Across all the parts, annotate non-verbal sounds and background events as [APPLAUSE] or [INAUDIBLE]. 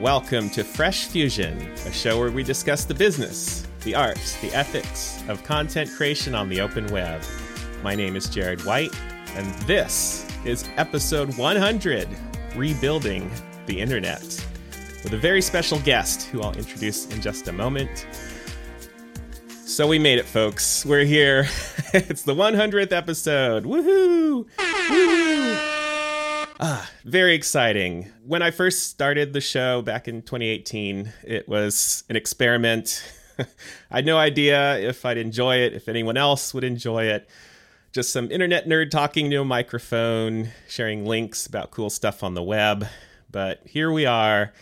Welcome to Fresh Fusion, a show where we discuss the business, the arts, the ethics of content creation on the open web. My name is Jared White, and this is episode 100 Rebuilding the Internet, with a very special guest who I'll introduce in just a moment. So we made it, folks. We're here. [LAUGHS] it's the 100th episode. Woohoo! Woohoo! Ah, very exciting. When I first started the show back in 2018, it was an experiment. [LAUGHS] I had no idea if I'd enjoy it, if anyone else would enjoy it. Just some internet nerd talking to a microphone, sharing links about cool stuff on the web. But here we are.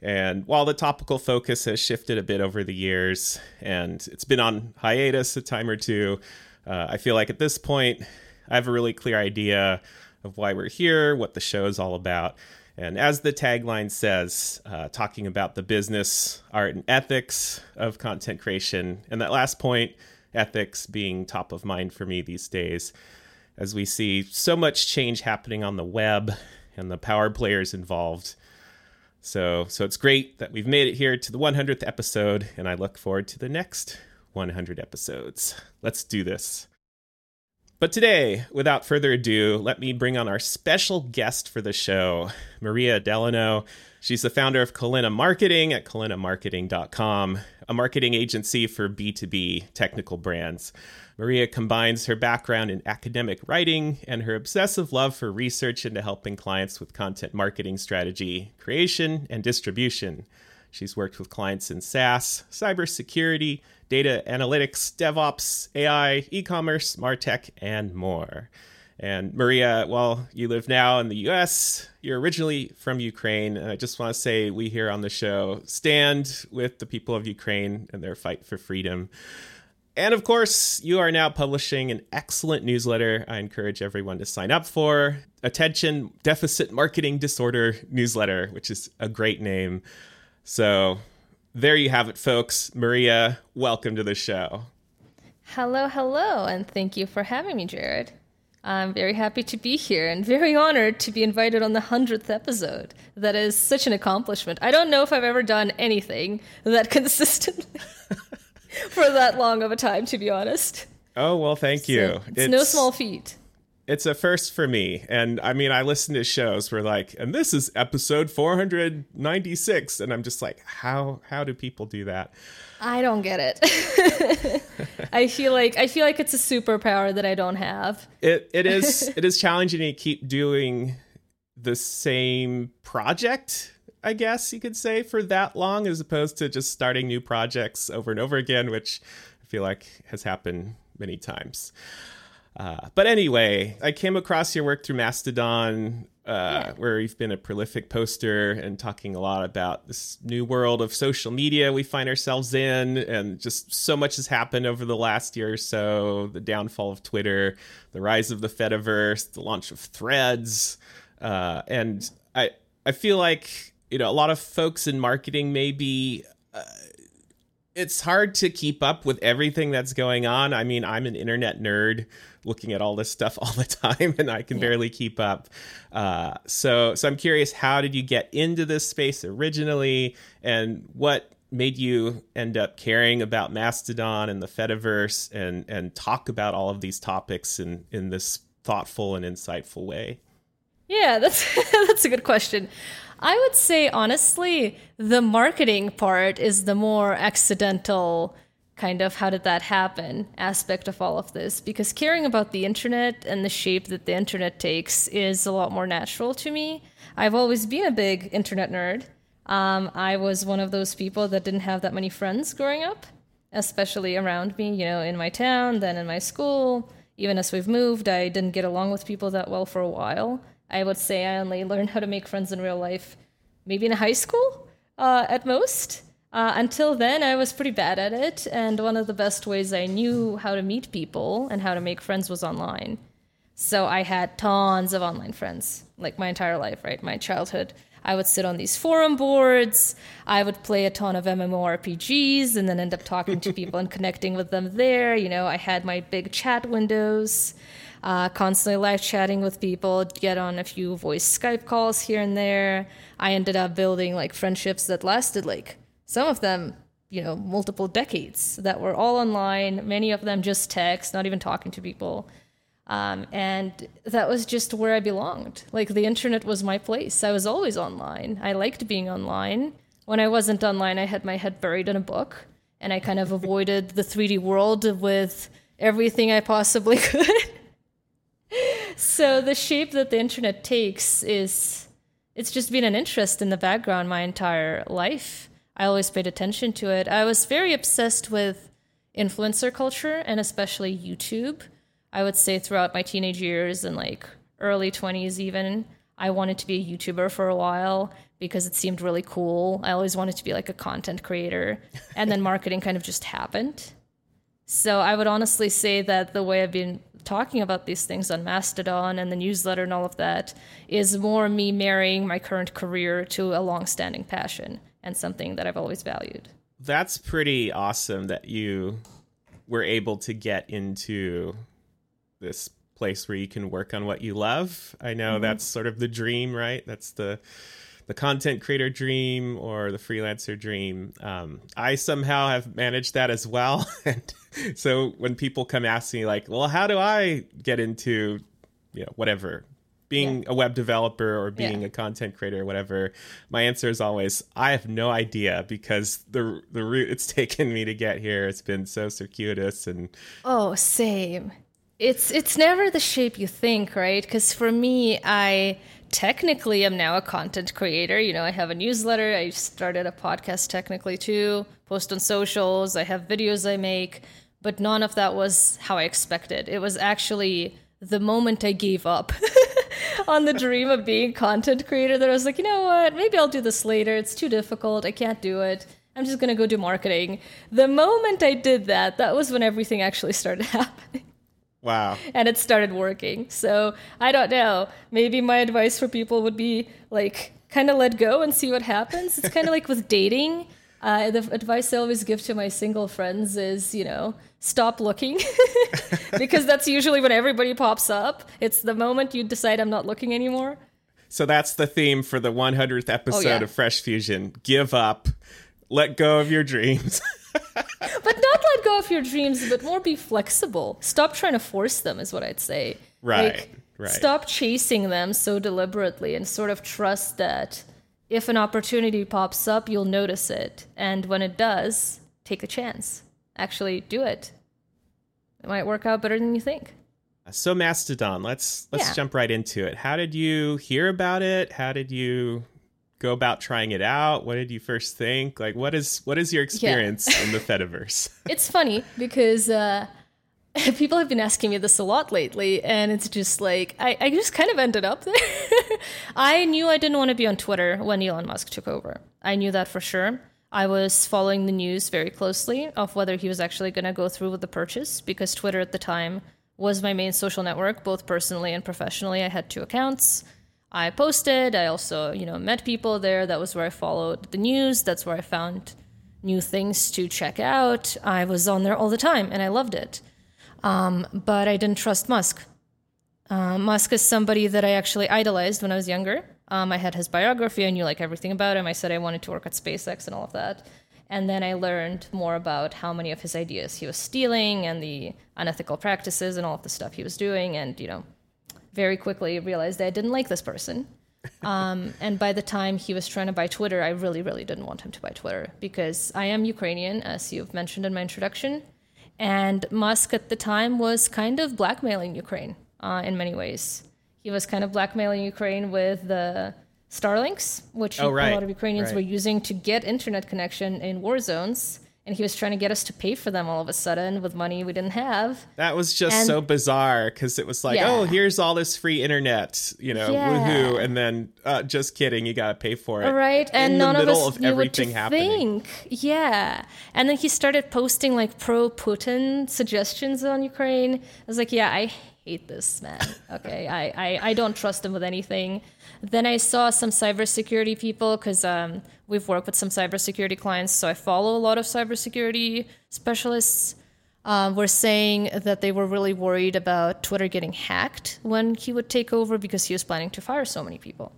And while the topical focus has shifted a bit over the years and it's been on hiatus a time or two, uh, I feel like at this point, I have a really clear idea of why we're here, what the show is all about. And as the tagline says, uh, talking about the business, art, and ethics of content creation. And that last point, ethics being top of mind for me these days, as we see so much change happening on the web and the power players involved. So, so it's great that we've made it here to the 100th episode, and I look forward to the next 100 episodes. Let's do this. But today, without further ado, let me bring on our special guest for the show, Mariya Delano. She's the founder of Kalyna Marketing at kalynamarketing.com, a marketing agency for B2B technical brands. Mariya combines her background in academic writing and her obsessive love for research into helping clients with content marketing strategy, creation, and distribution. She's worked with clients in SaaS, cybersecurity, data analytics, DevOps, AI, e commerce, MarTech, and more. And Mariya, well, you live now in the US. You're originally from Ukraine. And I just want to say we here on the show stand with the people of Ukraine and their fight for freedom. And of course, you are now publishing an excellent newsletter I encourage everyone to sign up for. Attention Deficit Marketing Disorder newsletter, which is a great name. So there you have it, folks. Mariya, welcome to the show. Hello, hello, and thank you for having me, Jared. I'm very happy to be here and very honored to be invited on the 100th episode. That is such an accomplishment. I don't know if I've ever done anything that [LAUGHS] consistently for that long of a time, to be honest. Oh, well, thank you. So it's, it's no small feat it's a first for me. And I mean, I listen to shows where like, and this is episode 496, and I'm just like, how how do people do that? I don't get it. [LAUGHS] I feel like I feel like it's a superpower that I don't have. It it is [LAUGHS] it is challenging to keep doing the same project, I guess you could say, for that long, as opposed to just starting new projects over and over again, which I feel like has happened many times. Uh, but anyway, I came across your work through Mastodon, uh, yeah. where you've been a prolific poster and talking a lot about this new world of social media we find ourselves in. And just so much has happened over the last year or so the downfall of Twitter, the rise of the Fediverse, the launch of threads. Uh, and I, I feel like, you know, a lot of folks in marketing maybe uh, it's hard to keep up with everything that's going on. I mean, I'm an internet nerd looking at all this stuff [LAUGHS] all the time and I can yeah. barely keep up. Uh, so, so I'm curious, how did you get into this space originally and what made you end up caring about Mastodon and the Fediverse and, and talk about all of these topics in, in this thoughtful and insightful way? Yeah, that's [LAUGHS] that's a good question. I would say honestly, the marketing part is the more accidental kind of how did that happen aspect of all of this because caring about the internet and the shape that the internet takes is a lot more natural to me. I've always been a big internet nerd. Um, I was one of those people that didn't have that many friends growing up, especially around me, you know, in my town, then in my school. Even as we've moved, I didn't get along with people that well for a while. I would say I only learned how to make friends in real life maybe in high school uh, at most. Uh, until then, I was pretty bad at it, and one of the best ways I knew how to meet people and how to make friends was online. So I had tons of online friends, like my entire life, right? My childhood. I would sit on these forum boards. I would play a ton of MMORPGs and then end up talking to [LAUGHS] people and connecting with them there. You know, I had my big chat windows. Uh, constantly live chatting with people, get on a few voice Skype calls here and there. I ended up building like friendships that lasted like some of them, you know, multiple decades that were all online, many of them just text, not even talking to people. Um, and that was just where I belonged. Like the internet was my place. I was always online. I liked being online. When I wasn't online, I had my head buried in a book and I kind of avoided the 3D world with everything I possibly [LAUGHS] could. So the shape that the internet takes is it's just been an interest in the background my entire life. I always paid attention to it. I was very obsessed with influencer culture and especially YouTube. I would say throughout my teenage years and like early 20s even, I wanted to be a YouTuber for a while because it seemed really cool. I always wanted to be like a content creator. And then marketing kind of just happened. So I would honestly say that the way I've been talking about these things on Mastodon and the newsletter and all of that is more me marrying my current career to a long-standing passion and something that I've always valued. That's pretty awesome that you were able to get into this place where you can work on what you love. I know mm-hmm. that's sort of the dream, right? That's the the content creator dream or the freelancer dream. Um, I somehow have managed that as well. [LAUGHS] and [LAUGHS] so when people come ask me, like, well, how do I get into, you know, whatever, being yeah. a web developer or being yeah. a content creator or whatever, my answer is always, I have no idea because the the route it's [LAUGHS] taken me to get here, it's been so circuitous and. Oh, same. It's it's never the shape you think, right? Because for me, I technically am now a content creator. You know, I have a newsletter. I started a podcast technically too, post on socials. I have videos I make, but none of that was how I expected. It was actually the moment I gave up [LAUGHS] on the dream of being content creator that I was like, you know what? Maybe I'll do this later. It's too difficult. I can't do it. I'm just going to go do marketing. The moment I did that, that was when everything actually started [LAUGHS] happening. Wow. And it started working. So I don't know. Maybe my advice for people would be like, kind of let go and see what happens. It's kind of like with dating. Uh, the advice I always give to my single friends is, you know, stop looking [LAUGHS] because that's usually when everybody pops up. It's the moment you decide I'm not looking anymore. So that's the theme for the 100th episode oh, yeah. of Fresh Fusion. Give up, let go of your dreams. [LAUGHS] but not let go of your dreams, but more be flexible. Stop trying to force them, is what I'd say. Right. Like, right. Stop chasing them so deliberately and sort of trust that if an opportunity pops up, you'll notice it. And when it does, take a chance. Actually, do it. It might work out better than you think. So Mastodon, let's let's yeah. jump right into it. How did you hear about it? How did you go about trying it out? What did you first think? Like, what is what is your experience yeah. in the Fediverse? [LAUGHS] it's funny because uh, [LAUGHS] people have been asking me this a lot lately, and it's just like I, I just kind of ended up there. [LAUGHS] I knew I didn't want to be on Twitter when Elon Musk took over. I knew that for sure. I was following the news very closely of whether he was actually going to go through with the purchase because Twitter at the time was my main social network, both personally and professionally. I had two accounts. I posted. I also, you know, met people there. That was where I followed the news. That's where I found new things to check out. I was on there all the time and I loved it. Um, but I didn't trust Musk. Uh, Musk is somebody that I actually idolized when I was younger. Um, I had his biography. I knew like everything about him. I said I wanted to work at SpaceX and all of that. And then I learned more about how many of his ideas he was stealing and the unethical practices and all of the stuff he was doing. And, you know, very quickly realized that I didn't like this person. [LAUGHS] Um, and by the time he was trying to buy Twitter, I really, really didn't want him to buy Twitter because I am Ukrainian, as you've mentioned in my introduction. And Musk at the time was kind of blackmailing Ukraine uh, in many ways. He was kind of blackmailing Ukraine with the Starlinks, which oh, right. a lot of Ukrainians right. were using to get internet connection in war zones and he was trying to get us to pay for them all of a sudden with money we didn't have. That was just and, so bizarre because it was like, yeah. oh, here's all this free internet, you know, yeah. woohoo, and then uh, just kidding, you got to pay for it. Right, and none of us of knew what to happening. think. Yeah, and then he started posting like pro Putin suggestions on Ukraine. I was like, yeah, I hate this man. Okay, I, I I don't trust him with anything. Then I saw some cybersecurity people because um, we've worked with some cybersecurity clients, so I follow a lot of cybersecurity specialists. um, were saying that they were really worried about Twitter getting hacked when he would take over because he was planning to fire so many people.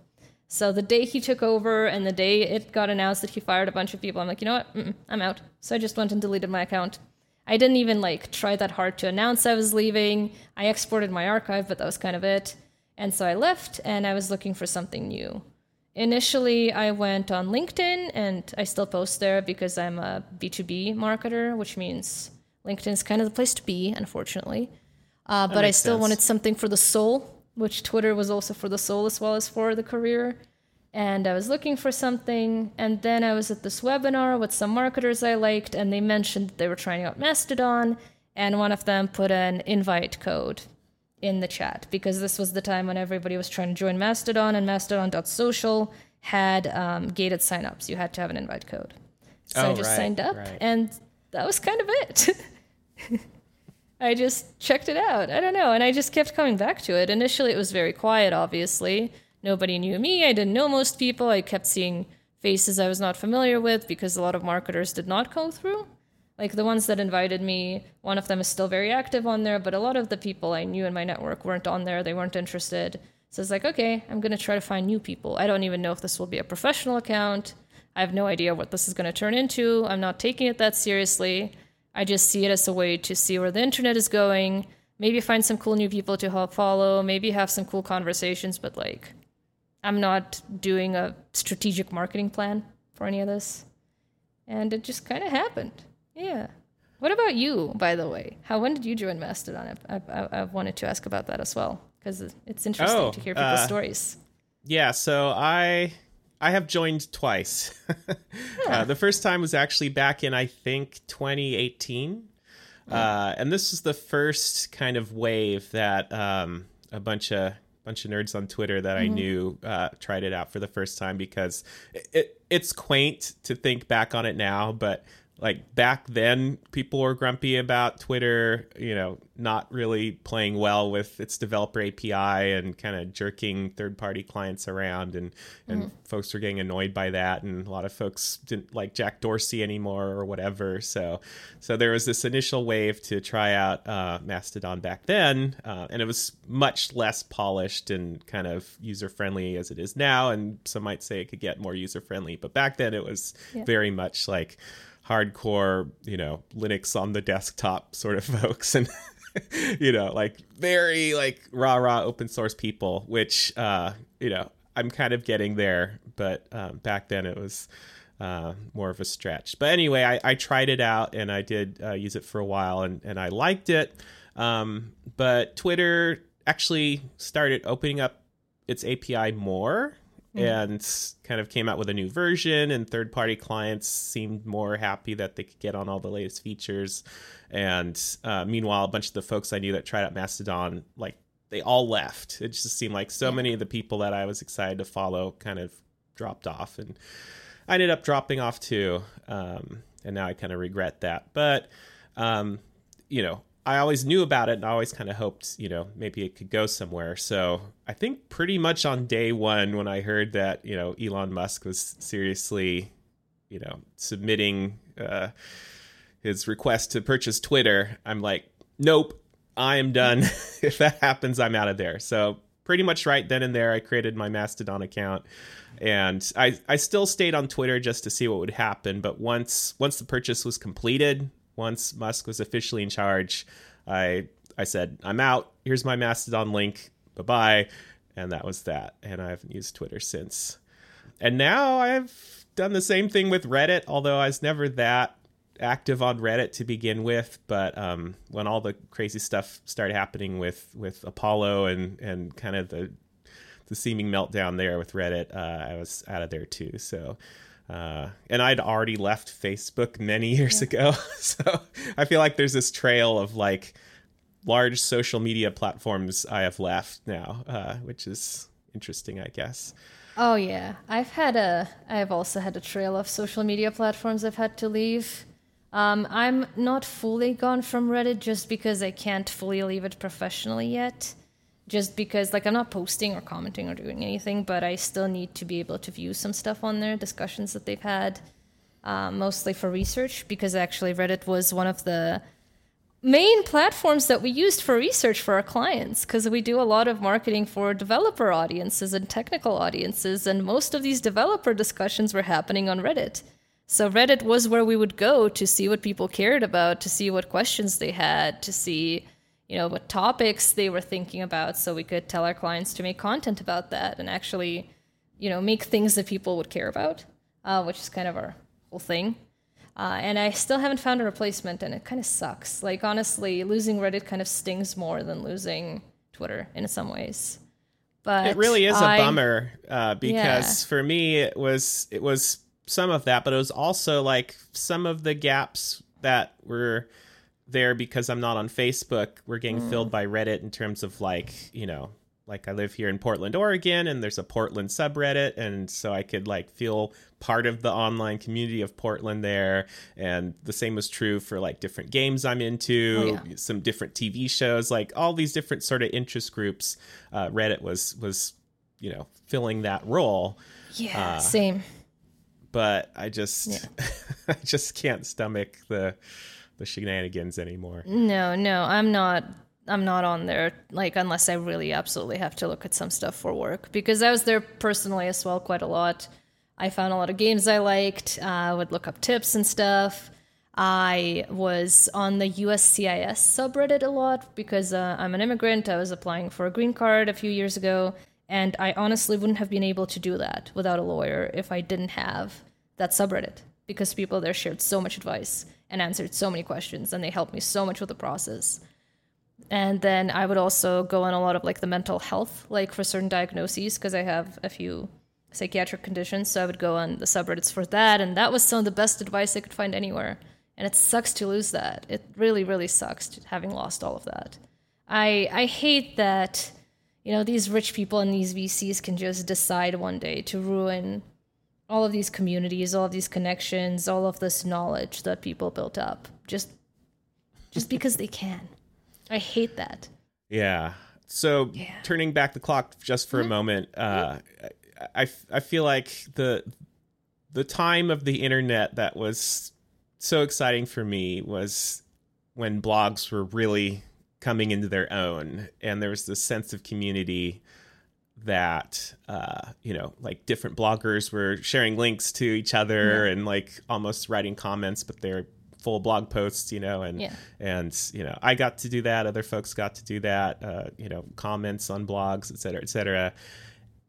So the day he took over and the day it got announced that he fired a bunch of people, I'm like, you know what? Mm-mm, I'm out. So I just went and deleted my account. I didn't even like try that hard to announce I was leaving. I exported my archive, but that was kind of it. And so I left and I was looking for something new. Initially, I went on LinkedIn and I still post there because I'm a B2B marketer, which means LinkedIn is kind of the place to be, unfortunately. Uh, but I still sense. wanted something for the soul, which Twitter was also for the soul as well as for the career. And I was looking for something, and then I was at this webinar with some marketers I liked, and they mentioned that they were trying out Mastodon, and one of them put an invite code in the chat because this was the time when everybody was trying to join Mastodon, and Mastodon.social had um, gated signups. You had to have an invite code. So I Oh, just right, signed up, right. and that was kind of it. [LAUGHS] I just checked it out. I don't know. And I just kept coming back to it. Initially, it was very quiet, obviously. Nobody knew me. I didn't know most people. I kept seeing faces I was not familiar with because a lot of marketers did not go through. Like the ones that invited me, one of them is still very active on there, but a lot of the people I knew in my network weren't on there. They weren't interested. So it's like, okay, I'm going to try to find new people. I don't even know if this will be a professional account. I have no idea what this is going to turn into. I'm not taking it that seriously. I just see it as a way to see where the internet is going, maybe find some cool new people to help follow, maybe have some cool conversations, but like, I'm not doing a strategic marketing plan for any of this. And it just kind of happened. Yeah. What about you, by the way? How when did you join Mastodon? I, I, I wanted to ask about that as well because it's interesting Oh, to hear people's uh, stories. Yeah, so I I have joined twice. [LAUGHS] uh, the first time was actually back in I think 2018, uh, and this was the first kind of wave that um, a bunch of bunch of nerds on Twitter that I knew uh, tried it out for the first time because it, it it's quaint to think back on it now, but like back then people were grumpy about twitter you know not really playing well with its developer api and kind of jerking third party clients around and and folks were getting annoyed by that and a lot of folks didn't like jack dorsey anymore or whatever so so there was this initial wave to try out uh, mastodon back then uh, and it was much less polished and kind of user friendly as it is now and some might say it could get more user friendly but back then it was Yeah. very much like hardcore, you know, Linux on the desktop sort of [LAUGHS] folks and you know, like very like rah rah open source people, which uh, you know, I'm kind of getting there, but um, back then it was uh, more of a stretch. But anyway, I, I tried it out and I did uh, use it for a while and, and I liked it. Um, but Twitter actually started opening up its API more and kind of came out with a new version and third party clients seemed more happy that they could get on all the latest features. And uh, meanwhile a bunch of the folks i knew that tried out mastodon like they all left. It just seemed like so many of the people that i was excited to follow kind of dropped off and i ended up dropping off too. Um, and now i kind of regret that. But um, you know I always knew about it and I always kind of hoped, you know, maybe it could go somewhere. So I think pretty much on day one, when I heard that, you know, Elon Musk was seriously, you know, submitting uh, his request to purchase Twitter, I'm like, nope, I am done. [LAUGHS] if that happens, I'm out of there. So pretty much right then and there, I created my Mastodon account. And I, I still stayed on Twitter just to see what would happen. But once once the purchase was completed, once Musk was officially in charge, I I said, I'm out. Here's my Mastodon link. Bye bye. And that was that. And I haven't used Twitter since. And now I've done the same thing with Reddit, although I was never that active on Reddit to begin with. But um, when all the crazy stuff started happening with with Apollo and and kind of the the seeming meltdown there with Reddit, uh, I was out of there too. So, uh, and I'd already left Facebook many years ago. [LAUGHS] So I feel like there's this trail of like large social media platforms I have left now, uh, which is interesting, I guess. Oh yeah, I've had a. I've also had a trail of social media platforms I've had to leave. Um, I'm not fully gone from Reddit just because I can't fully leave it professionally yet. Just because, like, I'm not posting or commenting or doing anything, but I still need to be able to view some stuff on there, discussions that they've had, um, mostly for research. Because actually, Reddit was one of the main platforms that we used for research for our clients because we do a lot of marketing for developer audiences and technical audiences and most of these developer discussions were happening on reddit so reddit was where we would go to see what people cared about to see what questions they had to see you know what topics they were thinking about so we could tell our clients to make content about that and actually you know make things that people would care about uh, which is kind of our whole thing uh, and I still haven't found a replacement, and it kind of sucks. Like, honestly, losing Reddit kind of stings more than losing Twitter in some ways. But it really is I, a bummer uh, because Yeah. for me it was it was some of that, but it was also like some of the gaps that were there because I'm not on Facebook We're getting Mm. filled by Reddit in terms of like you know like I live here in Portland, Oregon, and there's a Portland subreddit, and so I could like feel part of the online community of Portland there. And the same was true for like different games I'm into, Oh, yeah. some different TV shows, like all these different sort of interest groups. Uh, Reddit was was you know filling that role, Yeah, uh, same. but I just [LAUGHS] I just can't stomach the the shenanigans anymore. No, no, I'm not. I'm not on there like unless I really absolutely have to look at some stuff for work because I was there personally as well quite a lot. I found a lot of games I liked. Uh, I would look up tips and stuff. I was on the USCIS subreddit a lot because uh, I'm an immigrant. I was applying for a green card a few years ago, and I honestly wouldn't have been able to do that without a lawyer if I didn't have that subreddit because people there shared so much advice and answered so many questions, and they helped me so much with the process. And then I would also go on a lot of like the mental health, like for certain diagnoses, because I have a few psychiatric conditions. So I would go on the subreddits for that. And that was some of the best advice I could find anywhere. And it sucks to lose that. It really, really sucks to, having lost all of that. I, I hate that, you know, these rich people and these VCs can just decide one day to ruin all of these communities, all of these connections, all of this knowledge that people built up just just because they can. I hate that. Yeah. So Yeah. turning back the clock just for a moment, uh, I, I, I feel like the the time of the internet that was so exciting for me was when blogs were really coming into their own, and there was this sense of community that uh, you know, like different bloggers were sharing links to each other and like almost writing comments, but they're full blog posts, you know, and Yeah. and you know, I got to do that. Other folks got to do that. Uh, you know, comments on blogs, et cetera, et cetera.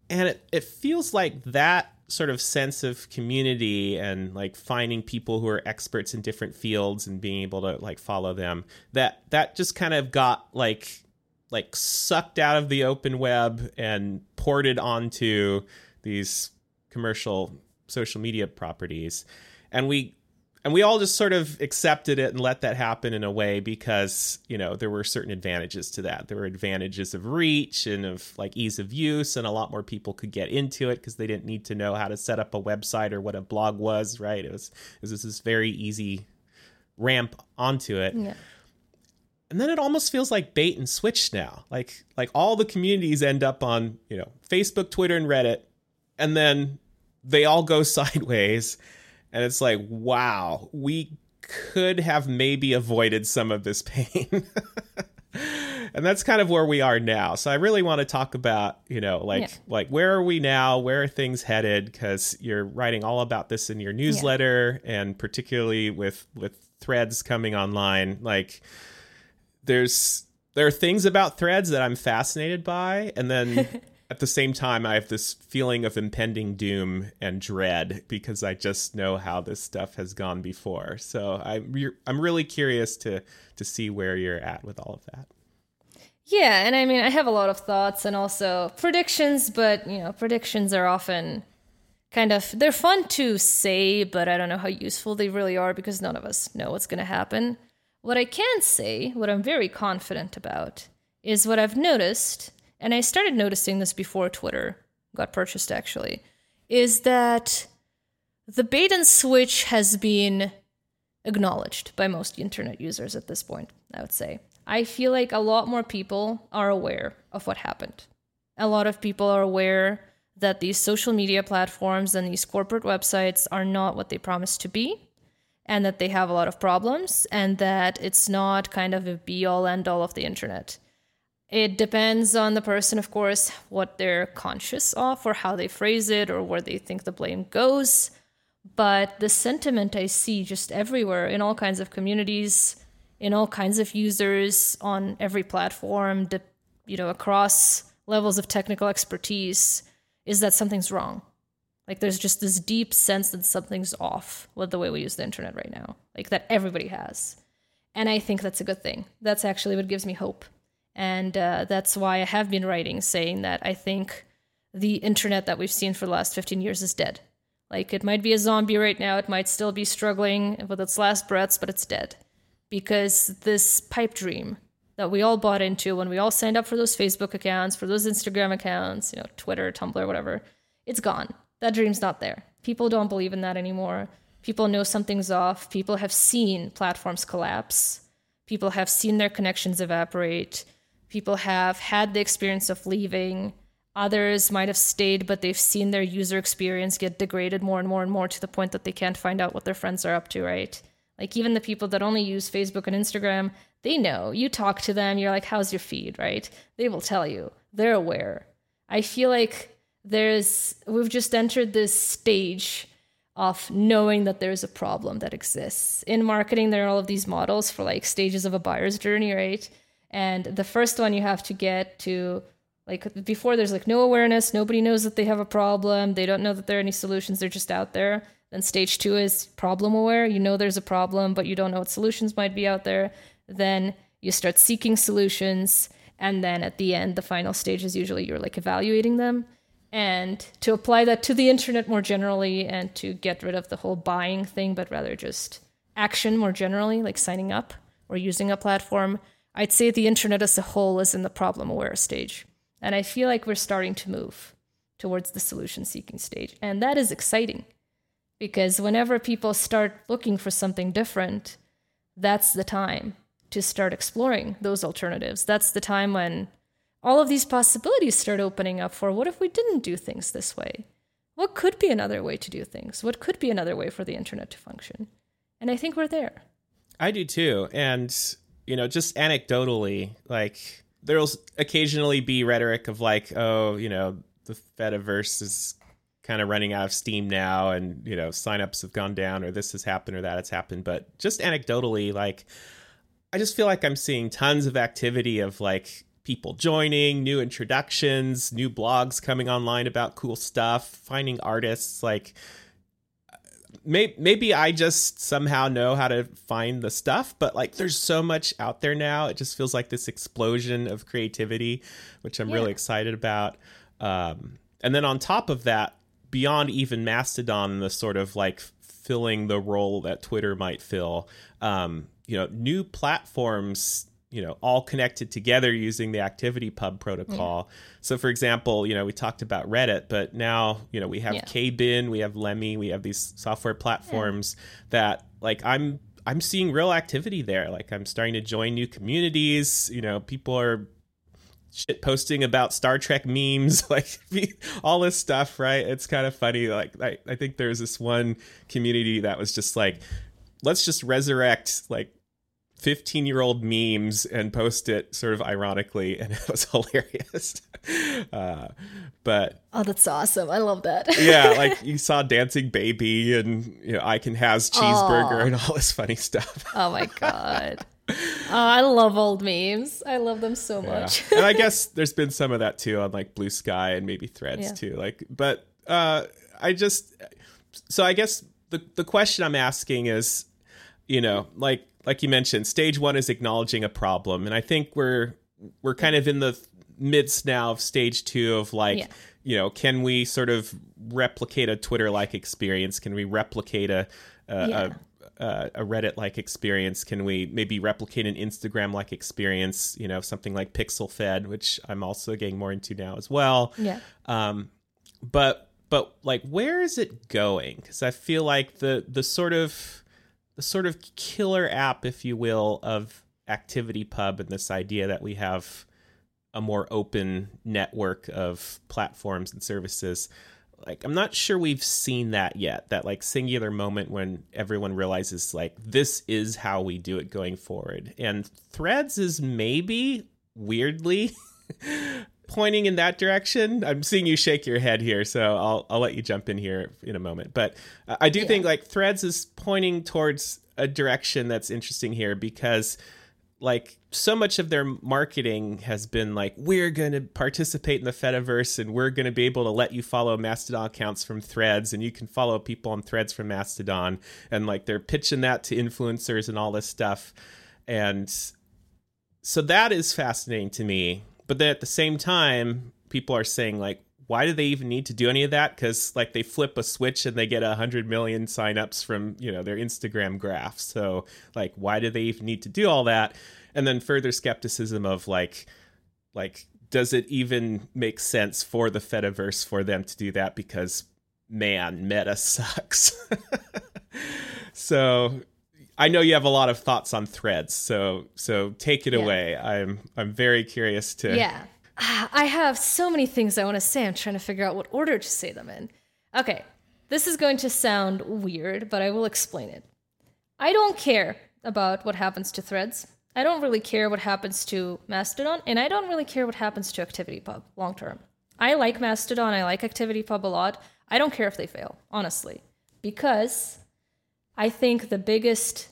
And it, it feels like that sort of sense of community and like finding people who are experts in different fields and being able to like follow them that that just kind of got like like sucked out of the open web and ported onto these commercial social media properties. And we and we all just sort of accepted it and let that happen in a way because you know there were certain advantages to that. There were advantages of reach and of like ease of use and a lot more people could get into it because they didn't need to know how to set up a website or what a blog was right? It was it was this very easy ramp onto it. Yeah. And then it almost feels like bait and switch now. Like like all the communities end up on you know facebook twitter and reddit and then they all go [LAUGHS] sideways. And it's like wow we could have maybe avoided some of this pain. [LAUGHS] And that's kind of where we are now. So i really want to talk about you know like Yeah. like where are we now? Where are things headed? Because you're writing all about this in your newsletter and particularly with with threads coming online. Like there's there are things about threads that I'm fascinated by, and then [LAUGHS] at the same time, I have this feeling of impending doom and dread because I just know how this stuff has gone before. So I'm I'm really curious to to see where you're at with all of that. Yeah, and I mean, I have a lot of thoughts and also predictions, but you know, predictions are often kind of they're fun to say, but I don't know how useful they really are because none of us know what's going to happen. What I can say, what I'm very confident about, is what I've noticed, and I started noticing this before Twitter got purchased actually, is that the bait and switch has been acknowledged by most internet users at this point, I would say. I feel like a lot more people are aware of what happened. A lot of people are aware that these social media platforms and these corporate websites are not what they promised to be. And that they have a lot of problems and that it's not kind of a be all end all of the internet. It depends on the person, of course, what they're conscious of or how they phrase it or where they think the blame goes. But the sentiment I see just everywhere in all kinds of communities, in all kinds of users on every platform, you know, across levels of technical expertise is that something's wrong. Like there's just this deep sense that something's off with the way we use the internet right now. Like that everybody has. And I think that's a good thing. That's actually what gives me hope and uh, that's why I have been writing saying that I think the internet that we've seen for the last 15 years is dead. Like it might be a zombie right now, it might still be struggling with its last breaths, but it's dead. Because this pipe dream that we all bought into when we all signed up for those Facebook accounts, for those Instagram accounts, you know, Twitter, Tumblr, whatever, it's gone. That dream's not there. People don't believe in that anymore. People know something's off. People have seen platforms collapse. People have seen their connections evaporate People have had the experience of leaving. Others might have stayed, but they've seen their user experience get degraded more and more and more to the point that they can't find out what their friends are up to, right? Like, even the people that only use Facebook and Instagram, they know. You talk to them, you're like, how's your feed, right? They will tell you. They're aware. I feel like there's, we've just entered this stage of knowing that there's a problem that exists. In marketing, there are all of these models for like stages of a buyer's journey, right? And the first one you have to get to like before there's like no awareness, nobody knows that they have a problem, they don't know that there are any solutions, they're just out there. Then stage 2 is problem aware. You know there's a problem, but you don't know what solutions might be out there. Then you start seeking solutions and then at the end the final stage is usually you're like evaluating them and to apply that to the internet more generally and to get rid of the whole buying thing but rather just action more generally like signing up or using a platform I'd say the internet as a whole is in the problem aware stage. And I feel like we're starting to move towards the solution seeking stage. And that is exciting because whenever people start looking for something different, that's the time to start exploring those alternatives. That's the time when all of these possibilities start opening up for what if we didn't do things this way? What could be another way to do things? What could be another way for the internet to function? And I think we're there. I do too. And you know, just anecdotally, like there'll occasionally be rhetoric of like, oh, you know, the Fediverse is kind of running out of steam now and, you know, signups have gone down or this has happened or that has happened. But just anecdotally, like I just feel like I'm seeing tons of activity of like people joining, new introductions, new blogs coming online about cool stuff, finding artists like may, maybe I just somehow know how to find the stuff, but like there's so much out there now. It just feels like this explosion of creativity, which I'm yeah. really excited about. Um, and then on top of that, beyond even Mastodon, the sort of like filling the role that Twitter might fill, um, you know, new platforms you know all connected together using the ActivityPub protocol yeah. so for example you know we talked about reddit but now you know we have yeah. kbin we have lemmy we have these software platforms yeah. that like i'm i'm seeing real activity there like i'm starting to join new communities you know people are shit posting about star trek memes [LAUGHS] like [LAUGHS] all this stuff right it's kind of funny like I, I think there's this one community that was just like let's just resurrect like 15 year old memes and post it sort of ironically [LAUGHS] and it was hilarious. [LAUGHS] Uh, but oh that's awesome. I love that. Yeah [LAUGHS] like you saw dancing baby and you know I Can Has Cheezburger oh. and all this funny stuff. Oh my god. Oh, i love old memes. I love them so much. And i guess there's been some of that too on like Bluesky and maybe threads yeah. too. Like but uh i just so i guess the the question i'm asking is you know like like you mentioned, stage one is acknowledging a problem, and I think we're we're kind of in the midst now of stage two of like, yeah. you know, can we sort of replicate a Twitter like experience? Can we replicate a a, yeah. a, a Reddit like experience? Can we maybe replicate an Instagram like experience? You know, something like Pixelfed, which I'm also getting more into now as well. Yeah. Um, but but like, where is it going? Because I feel like the the sort of the sort of killer app, if you will, of ActivityPub and this idea that we have a more open network of platforms and services. like I'm not sure we've seen that yet. That like singular moment when everyone realizes like this is how we do it going forward. And Threads is maybe weirdly [LAUGHS] pointing in that direction. I'm seeing you shake your head here, so I'll I'll let you jump in here in a moment. But I do yeah. think like Threads is pointing towards a direction that's interesting here because like so much of their marketing has been like we're going to participate in the fediverse and we're going to be able to let you follow mastodon accounts from threads and you can follow people on threads from mastodon and like they're pitching that to influencers and all this stuff and so that is fascinating to me but then at the same time people are saying like why do they even need to do any of that? Because like they flip a switch and they get a hundred million signups from you know their instagram graph. So like why do they even need to do all that? And then further skepticism of like like does it even make sense for the fediverse for them to do that? Because man meta [LAUGHS] sucks. [LAUGHS] So I know you have a lot of thoughts on threads, so so take it yeah. away. I'm I'm very curious to Yeah. [SIGHS] I have so many things I want to say. I'm trying to figure out what order to say them in. Okay. This is going to sound weird, but I will explain it. I don't care about what happens to threads. I don't really care what happens to Mastodon, and I don't really care what happens to ActivityPub long term. I like Mastodon, I like ActivityPub a lot. I don't care if they fail, honestly, because I think the biggest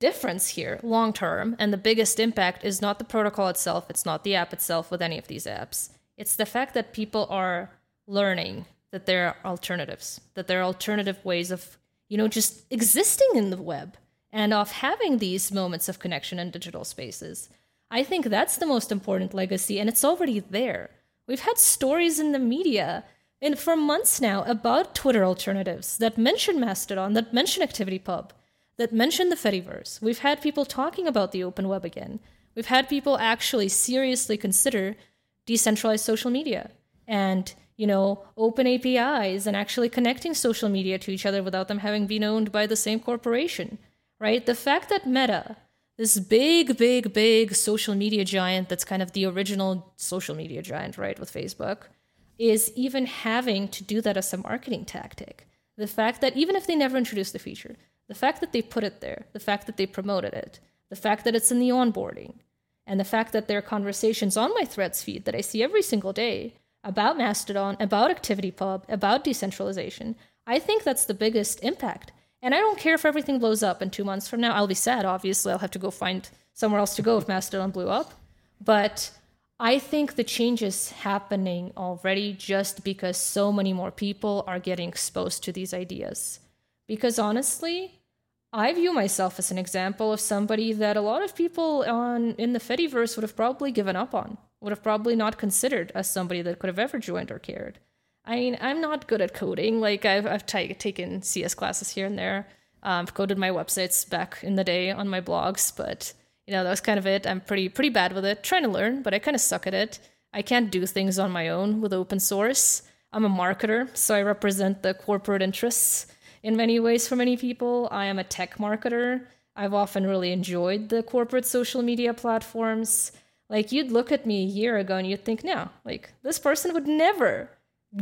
difference here long term and the biggest impact is not the protocol itself, it's not the app itself with any of these apps. It's the fact that people are learning that there are alternatives, that there are alternative ways of, you know, just existing in the web and of having these moments of connection in digital spaces. I think that's the most important legacy, and it's already there. We've had stories in the media and for months now about Twitter alternatives that mention Mastodon, that mention ActivityPub, that mention the Fediverse. We've had people talking about the open web again. We've had people actually seriously consider decentralized social media and, you know, open APIs and actually connecting social media to each other without them having been owned by the same corporation, right? The fact that Meta, this big, big, big social media giant that's kind of the original social media giant, right, with Facebook, is even having to do that as a marketing tactic. The fact that even if they never introduce the feature, the fact that they put it there, the fact that they promoted it, the fact that it's in the onboarding, and the fact that there are conversations on my threads feed that I see every single day about Mastodon, about ActivityPub, about decentralization, I think that's the biggest impact. And I don't care if everything blows up in two months from now. I'll be sad, obviously. I'll have to go find somewhere else to go if Mastodon blew up. But I think the change is happening already just because so many more people are getting exposed to these ideas. Because honestly, I view myself as an example of somebody that a lot of people on in the Fediverse would have probably given up on, would have probably not considered as somebody that could have ever joined or cared. I mean, I'm not good at coding. Like I've I've t- taken CS classes here and there. Um, I've coded my websites back in the day on my blogs, but you know, that was kind of it. I'm pretty pretty bad with it. Trying to learn, but I kind of suck at it. I can't do things on my own with open source. I'm a marketer, so I represent the corporate interests in many ways for many people. I am a tech marketer. I've often really enjoyed the corporate social media platforms. Like you'd look at me a year ago and you'd think, no, like this person would never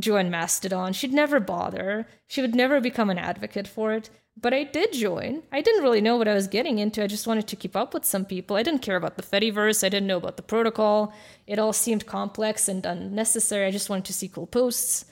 join Mastodon. She'd never bother. She would never become an advocate for it. But I did join. I didn't really know what I was getting into. I just wanted to keep up with some people. I didn't care about the Fediverse. I didn't know about the protocol. It all seemed complex and unnecessary. I just wanted to see cool posts.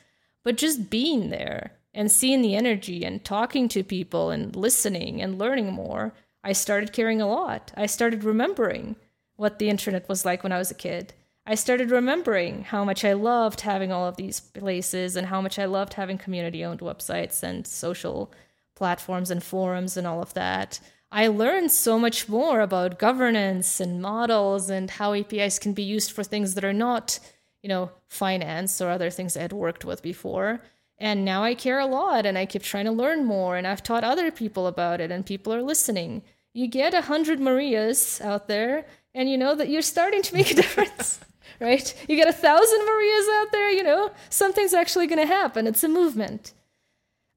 But just being there and seeing the energy and talking to people and listening and learning more, I started caring a lot. I started remembering what the internet was like when I was a kid. I started remembering how much I loved having all of these places and how much I loved having community owned websites and social platforms and forums and all of that. I learned so much more about governance and models and how APIs can be used for things that are not, you know, finance or other things I had worked with before. And now I care a lot and I keep trying to learn more and I've taught other people about it and people are listening. You get a hundred Mariyas out there and you know that you're starting to make a [LAUGHS] difference. right? You get a thousand Mariyas out there, you know, something's actually going to happen. It's a movement.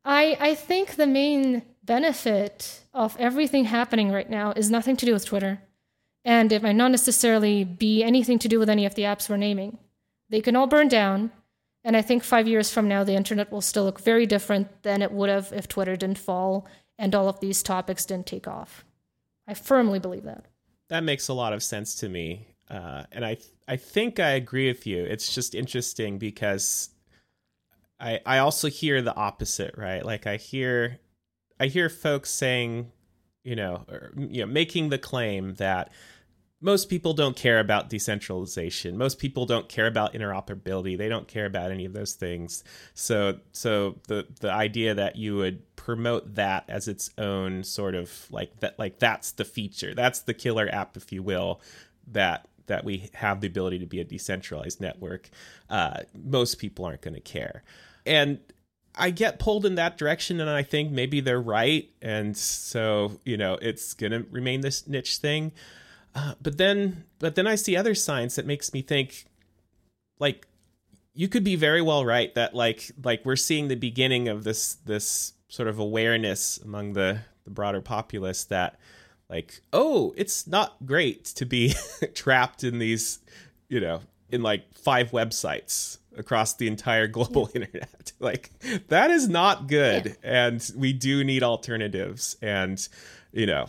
I I think the main benefit of everything happening right now is nothing to do with Twitter. And it might not necessarily be anything to do with any of the apps we're naming. They can all burn down, And I think five years from now, the internet will still look very different than it would have if Twitter didn't fall and all of these topics didn't take off. I firmly believe that. That makes a lot of sense to me. Uh, and I, I think I agree with you. It's just interesting because I, I also hear the opposite, right? Like I hear, I hear folks saying, you know, or, you know, making the claim that most people don't care about decentralization. Most people don't care about interoperability. They don't care about any of those things. So so the the idea that you would promote that as its own sort of like that like that's the feature. That's the killer app if you will that that we have the ability to be a decentralized network. Uh, most people aren't going to care. And I get pulled in that direction, and I think maybe they're right. And so, you know, it's going to remain this niche thing. Uh, but then, but then I see other signs that makes me think, like, you could be very well right that like like we're seeing the beginning of this this sort of awareness among the the broader populace that like oh it's not great to be [LAUGHS] trapped in these you know in like five websites across the entire [LAUGHS] global yeah. internet [LAUGHS] like that is not good yeah. and we do need alternatives and you know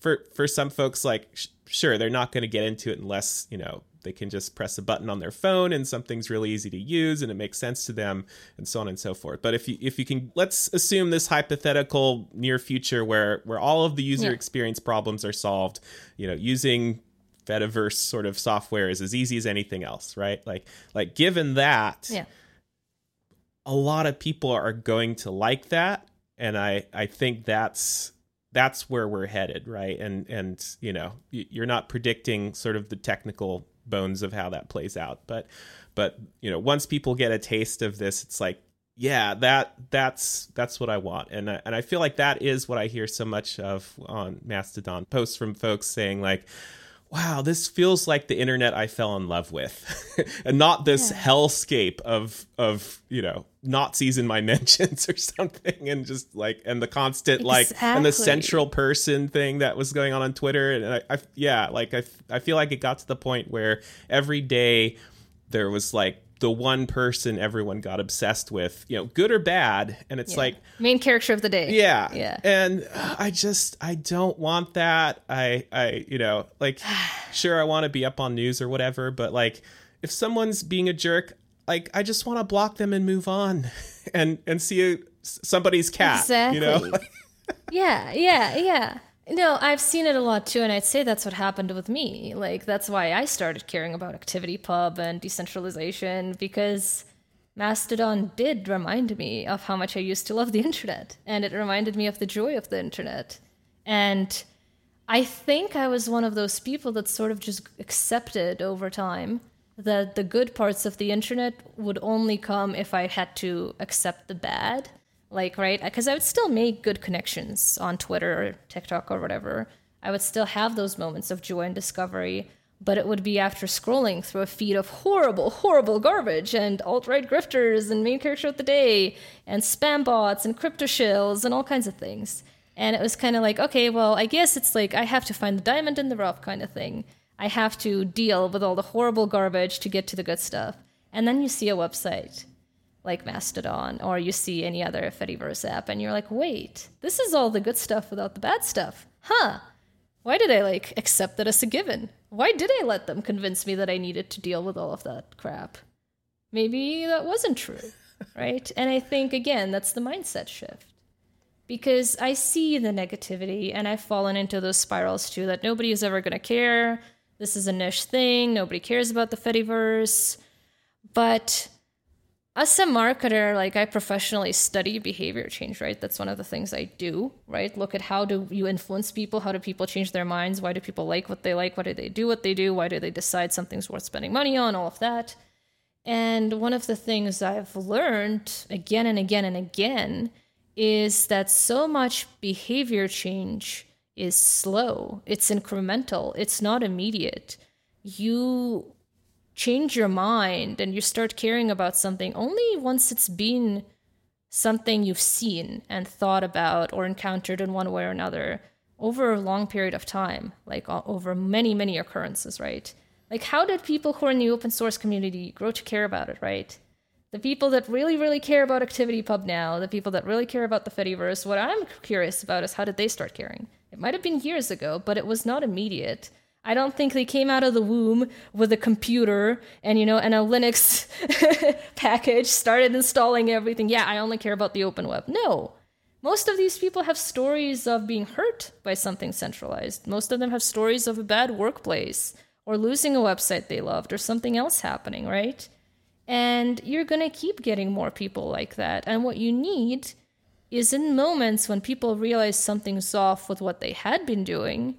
for for some folks like sure they're not going to get into it unless you know they can just press a button on their phone and something's really easy to use and it makes sense to them and so on and so forth but if you if you can let's assume this hypothetical near future where where all of the user yeah. experience problems are solved you know using fediverse sort of software is as easy as anything else right? Like like given that yeah. a lot of people are going to like that and i i think that's that's where we're headed, right? And and you know, you're not predicting sort of the technical bones of how that plays out, but but you know, once people get a taste of this, it's like, yeah, that that's that's what I want, and I, and I feel like that is what I hear so much of on Mastodon posts from folks saying like, wow, this feels like the internet I fell in love with, [LAUGHS] and not this yeah. hellscape of of you know Nazis in my [LAUGHS] mentions or something, and just like and the constant exactly. like and the central person thing that was going on on Twitter, and I, I yeah, like I I feel like it got to the point where every day there was like the one person everyone got obsessed with, you know, good or bad. And it's yeah. like main character of the day. Yeah. Yeah. And I just I don't want that. I I you know, like [SIGHS] sure I want to be up on news or whatever, but like if someone's being a jerk, like I just want to block them and move on [LAUGHS] and and see a, somebody's cat, exactly. you know. [LAUGHS] yeah, yeah, yeah. No, I've seen it a lot too, and I'd say that's what happened with me. Like, that's why I started caring about ActivityPub and decentralization because Mastodon did remind me of how much I used to love the internet, and it reminded me of the joy of the internet. And I think I was one of those people that sort of just accepted over time that the good parts of the internet would only come if I had to accept the bad like right because i would still make good connections on twitter or tiktok or whatever. I would still have those moments of joy and discovery but it would be after scrolling through a feed of horrible horrible garbage and alt-right grifters and main character of the day and spam bots and crypto shills and all kinds of things. And it was kind of like okay well i guess it's like i have to find the diamond in the rough kind of thing. I have to deal with all the horrible garbage to get to the good stuff. And then you see a website like Mastodon or you see any other Fediverse app and you're like, wait, this is all the good stuff without the bad stuff. Huh. Why did I like accept that as a given? Why did I let them convince me that I needed to deal with all of that crap? Maybe that wasn't true, [LAUGHS] right? And I think again, that's the mindset shift. Because I see the negativity and I've fallen into those spirals too that nobody is ever going to care. This is a niche thing. Nobody cares about the Fediverse. But as a marketer like i professionally study behavior change right? That's one of the things i do right? Look at how do you influence people? How do people change their minds? Why do people like what they like? Why do they do what they do? Why do they decide something's worth spending money on? All of that. And one of the things i've learned again and again and again is that so much behavior change is slow. It's incremental. It's not immediate. You change your mind and you start caring about something only once it's been something you've seen and thought about or encountered in one way or another over a long period of time, like uh, over many, many occurrences, right? Like, how did people who are in the open source community grow to care about it, right? The people that really, really care about ActivityPub now, the people that really care about the Fediverse, what I'm curious about is how did they start caring? It might have been years ago, but it was not immediate. I don't think they came out of the womb with a computer and you know and a Linux [LAUGHS] package started installing everything. Yeah, I only care about the open web. No. Most of these people have stories of being hurt by something centralized. Most of them have stories of a bad workplace or losing a website they loved or something else happening, right? And you're going to keep getting more people like that. And what you need is in moments when people realize something's off with what they had been doing,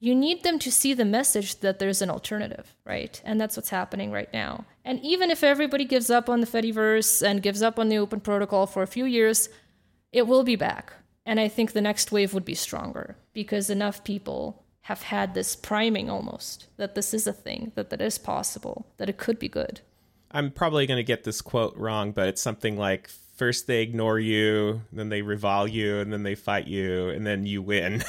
you need them to see the message that there's an alternative, right? And that's what's happening right now. And even if everybody gives up on the Fediverse and gives up on the open protocol for a few years, it will be back. And I think the next wave would be stronger because enough people have had this priming almost that this is a thing, that that is possible, that it could be good. I'm probably going to get this quote wrong, but it's something like first they ignore you, then they revile you, and then they fight you, and then you win.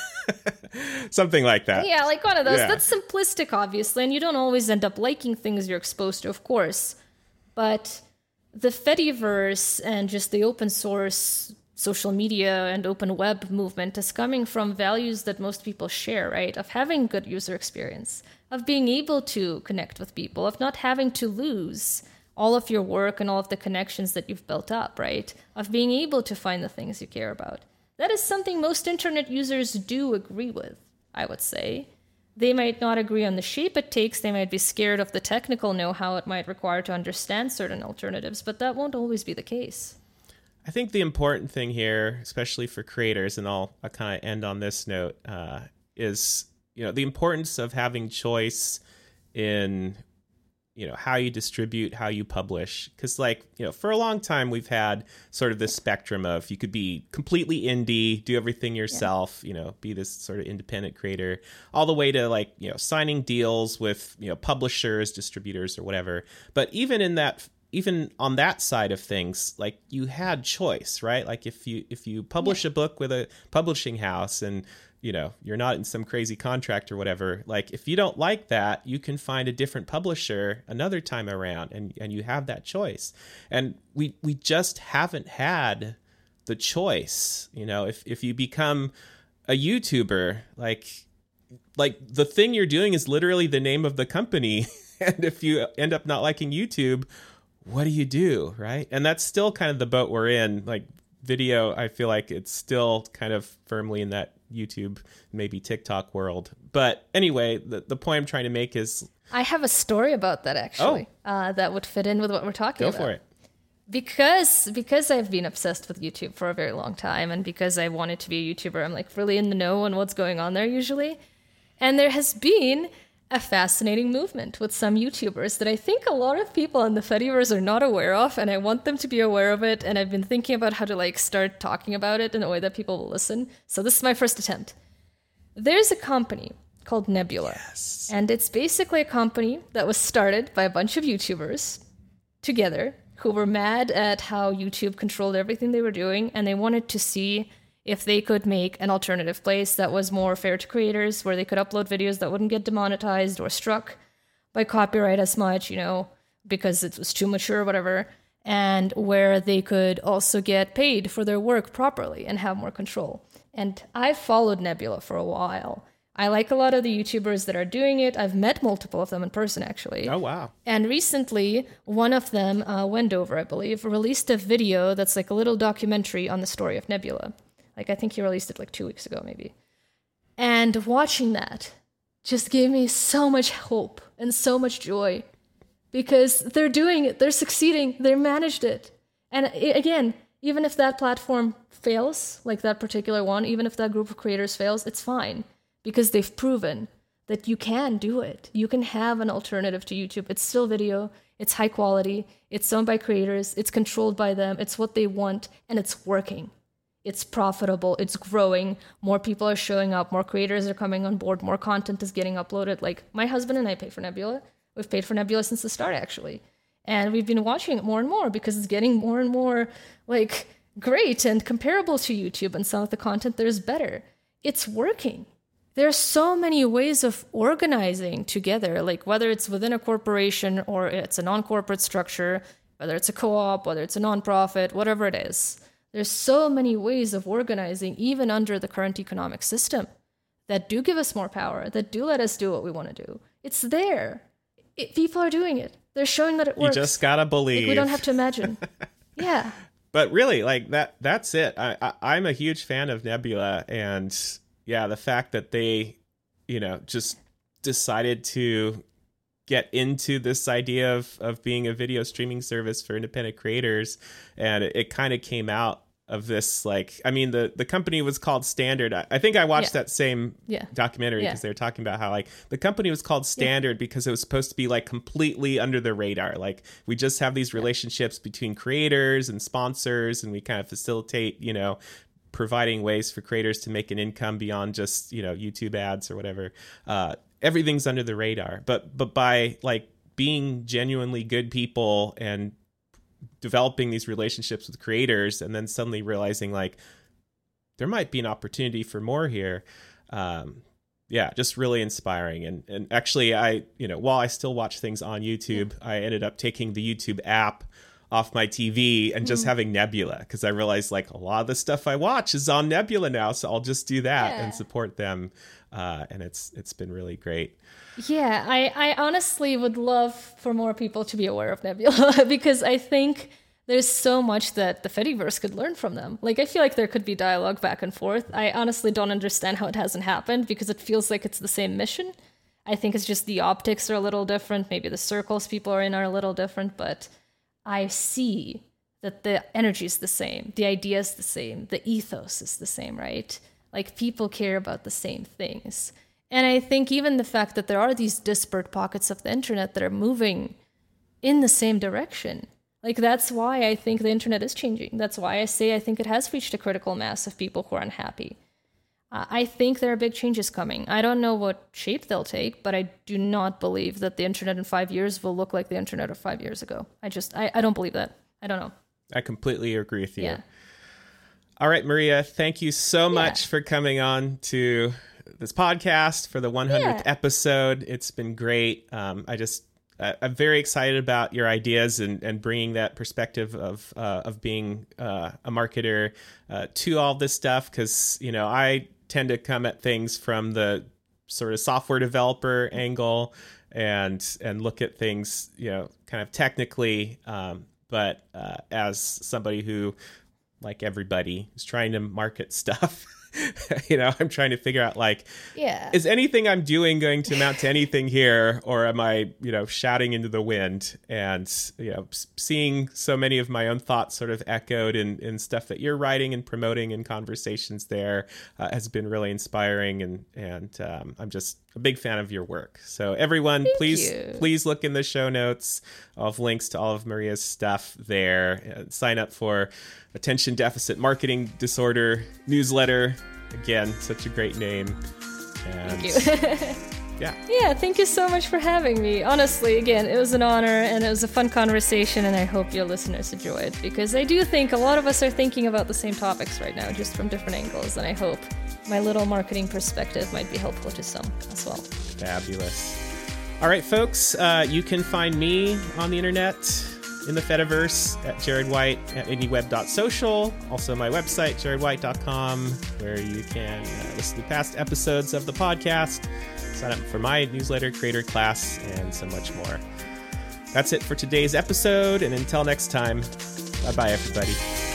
[LAUGHS] something like that. Yeah, like one of those. Yeah. That's simplistic, obviously, and you don't always end up liking things you're exposed to, of course. But the Fediverse and just the open source social media and open web movement is coming from values that most people share, right? Of having good user experience, of being able to connect with people, of not having to lose all of your work and all of the connections that you've built up, right? Of being able to find the things you care about. That is something most internet users do agree with, I would say. They might not agree on the shape it takes, they might be scared of the technical know how it might require to understand certain alternatives, but that won't always be the case. I think the important thing here, especially for creators, and I'll, I'll kind of end on this note, uh, is you know the importance of having choice in you know how you distribute how you publish because like you know for a long time we've had sort of this spectrum of you could be completely indie do everything yourself yeah. you know be this sort of independent creator all the way to like you know signing deals with you know publishers distributors or whatever but even in that even on that side of things like you had choice right like if you if you publish yeah. a book with a publishing house and you know you're not in some crazy contract or whatever like if you don't like that you can find a different publisher another time around and and you have that choice. And we we just haven't had the choice you know if if you become a youtuber like like the thing you're doing is literally the name of the company. [LAUGHS] And if you end up not liking youtube what do you do right? And that's still kind of the boat we're in. Like video i feel like it's still kind of firmly in that YouTube, maybe TikTok world. But anyway, the, the point I'm trying to make is I have a story about that actually oh. uh, that would fit in with what we're talking Go about. Go for it. Because because I've been obsessed with YouTube for a very long time, and because I wanted to be a YouTuber, I'm like really in the know on what's going on there usually. And there has been a fascinating movement with some YouTubers that I think a lot of people in the Fediverse are not aware of, and I want them to be aware of it. And I've been thinking about how to like start talking about it in a way that people will listen. So this is my first attempt. There's a company called Nebula, yes. and it's basically a company that was started by a bunch of YouTubers together who were mad at how YouTube controlled everything they were doing, and they wanted to see if they could make an alternative place that was more fair to creators, where they could upload videos that wouldn't get demonetized or struck by copyright as much, you know, because it was too mature or whatever, and where they could also get paid for their work properly and have more control. And I've followed Nebula for a while. I like a lot of the YouTubers that are doing it. I've met multiple of them in person, actually. Oh, wow. And recently, one of them, uh, Wendover, I believe, released a video that's like a little documentary on the story of Nebula. Like I think he released it like two weeks ago, maybe. And watching that just gave me so much hope and so much joy because they're doing it, they're succeeding, they managed it. And again, even if that platform fails, like that particular one, even if that group of creators fails, it's fine because they've proven that you can do it. You can have an alternative to YouTube. It's still video, it's high quality, it's owned by creators, it's controlled by them, it's what they want, and it's working it's profitable, it's growing, more people are showing up, more creators are coming on board, more content is getting uploaded. Like my husband and I pay for Nebula. We've paid for Nebula since the start actually. And we've been watching it more and more because it's getting more and more like great and comparable to YouTube and some of the content there's better. It's working. There are so many ways of organizing together, like whether it's within a corporation or it's a non corporate structure, whether it's a co op, whether it's a nonprofit, whatever it is. There's so many ways of organizing, even under the current economic system, that do give us more power, that do let us do what we want to do. It's there. It, people are doing it. They're showing that it works. You just gotta believe. Like, we don't have to imagine. [LAUGHS] yeah. But really, like that. That's it. I, I I'm a huge fan of Nebula, and yeah, the fact that they, you know, just decided to get into this idea of of being a video streaming service for independent creators and it, it kind of came out of this like i mean the the company was called standard i, I think i watched Yeah. that same Yeah. documentary Yeah. because they were talking about how like the company was called standard because it was supposed to be like completely under the radar like we just have these relationships between creators and sponsors and we kind of facilitate you know providing ways for creators to make an income beyond just you know youtube ads or whatever uh, everything's under the radar but but by like being genuinely good people and developing these relationships with creators and then suddenly realizing like there might be an opportunity for more here um yeah just really inspiring. And and actually i you know while i still watch things on youtube i ended up taking the youtube app off my tv and just having nebula because i realized like a lot of the stuff i watch is on nebula now so i'll just do that Yeah. and support them uh and it's it's been really great Yeah, I, I honestly would love for more people to be aware of Nebula [LAUGHS] because I think there's so much that the Fediverse could learn from them. Like, I feel like there could be dialogue back and forth. I honestly don't understand how it hasn't happened because it feels like it's the same mission. I think it's just the optics are a little different. Maybe the circles people are in are a little different, but I see that the energy is the same, the idea is the same, the ethos is the same, right? Like people care about the same things. And I think even the fact that there are these disparate pockets of the internet that are moving in the same direction. Like that's why I think the internet is changing. That's why I say I think it has reached a critical mass of people who are unhappy. Uh, I think there are big changes coming. I don't know what shape they'll take, but I do not believe that the internet in five years will look like the internet of five years ago. I just, I, I don't believe that. I don't know. i completely agree with you Yeah. All right, Mariya, thank you so much for coming on to this podcast for the 100th Yeah. episode. It's been great. Um, I just, I- I'm very excited about your ideas and, and bringing that perspective of uh, of being uh, a marketer uh, to all this stuff because you know I tend to come at things from the sort of software developer angle and and look at things you know kind of technically um, but uh, as somebody who like everybody is trying to market stuff [LAUGHS] you know i'm trying to figure out like Yeah. is anything i'm doing going to amount to anything here or am i you know shouting into the wind and you know seeing so many of my own thoughts sort of echoed in, in stuff that you're writing and promoting in conversations there uh, has been really inspiring and and um, i'm just a big fan of your work so everyone please you. please look in the show notes i'll have links to all of Mariya's stuff there Uh, sign up for attention deficit marketing disorder newsletter again such a great name and Thank you. [LAUGHS] yeah Yeah, thank you so much for having me. Honestly, again, it was an honor and it was a fun conversation, and I hope your listeners enjoy it because I do think a lot of us are thinking about the same topics right now, just from different angles, and I hope my little marketing perspective might be helpful to some as well. Fabulous. All right, folks, uh, you can find me on the internet in the Fediverse at Jared White at indieweb.social. Also, my website, jaredwhite.com, where you can uh, listen to past episodes of the podcast, sign up for my newsletter, creator class, and so much more. That's it for today's episode, and until next time, bye bye, everybody.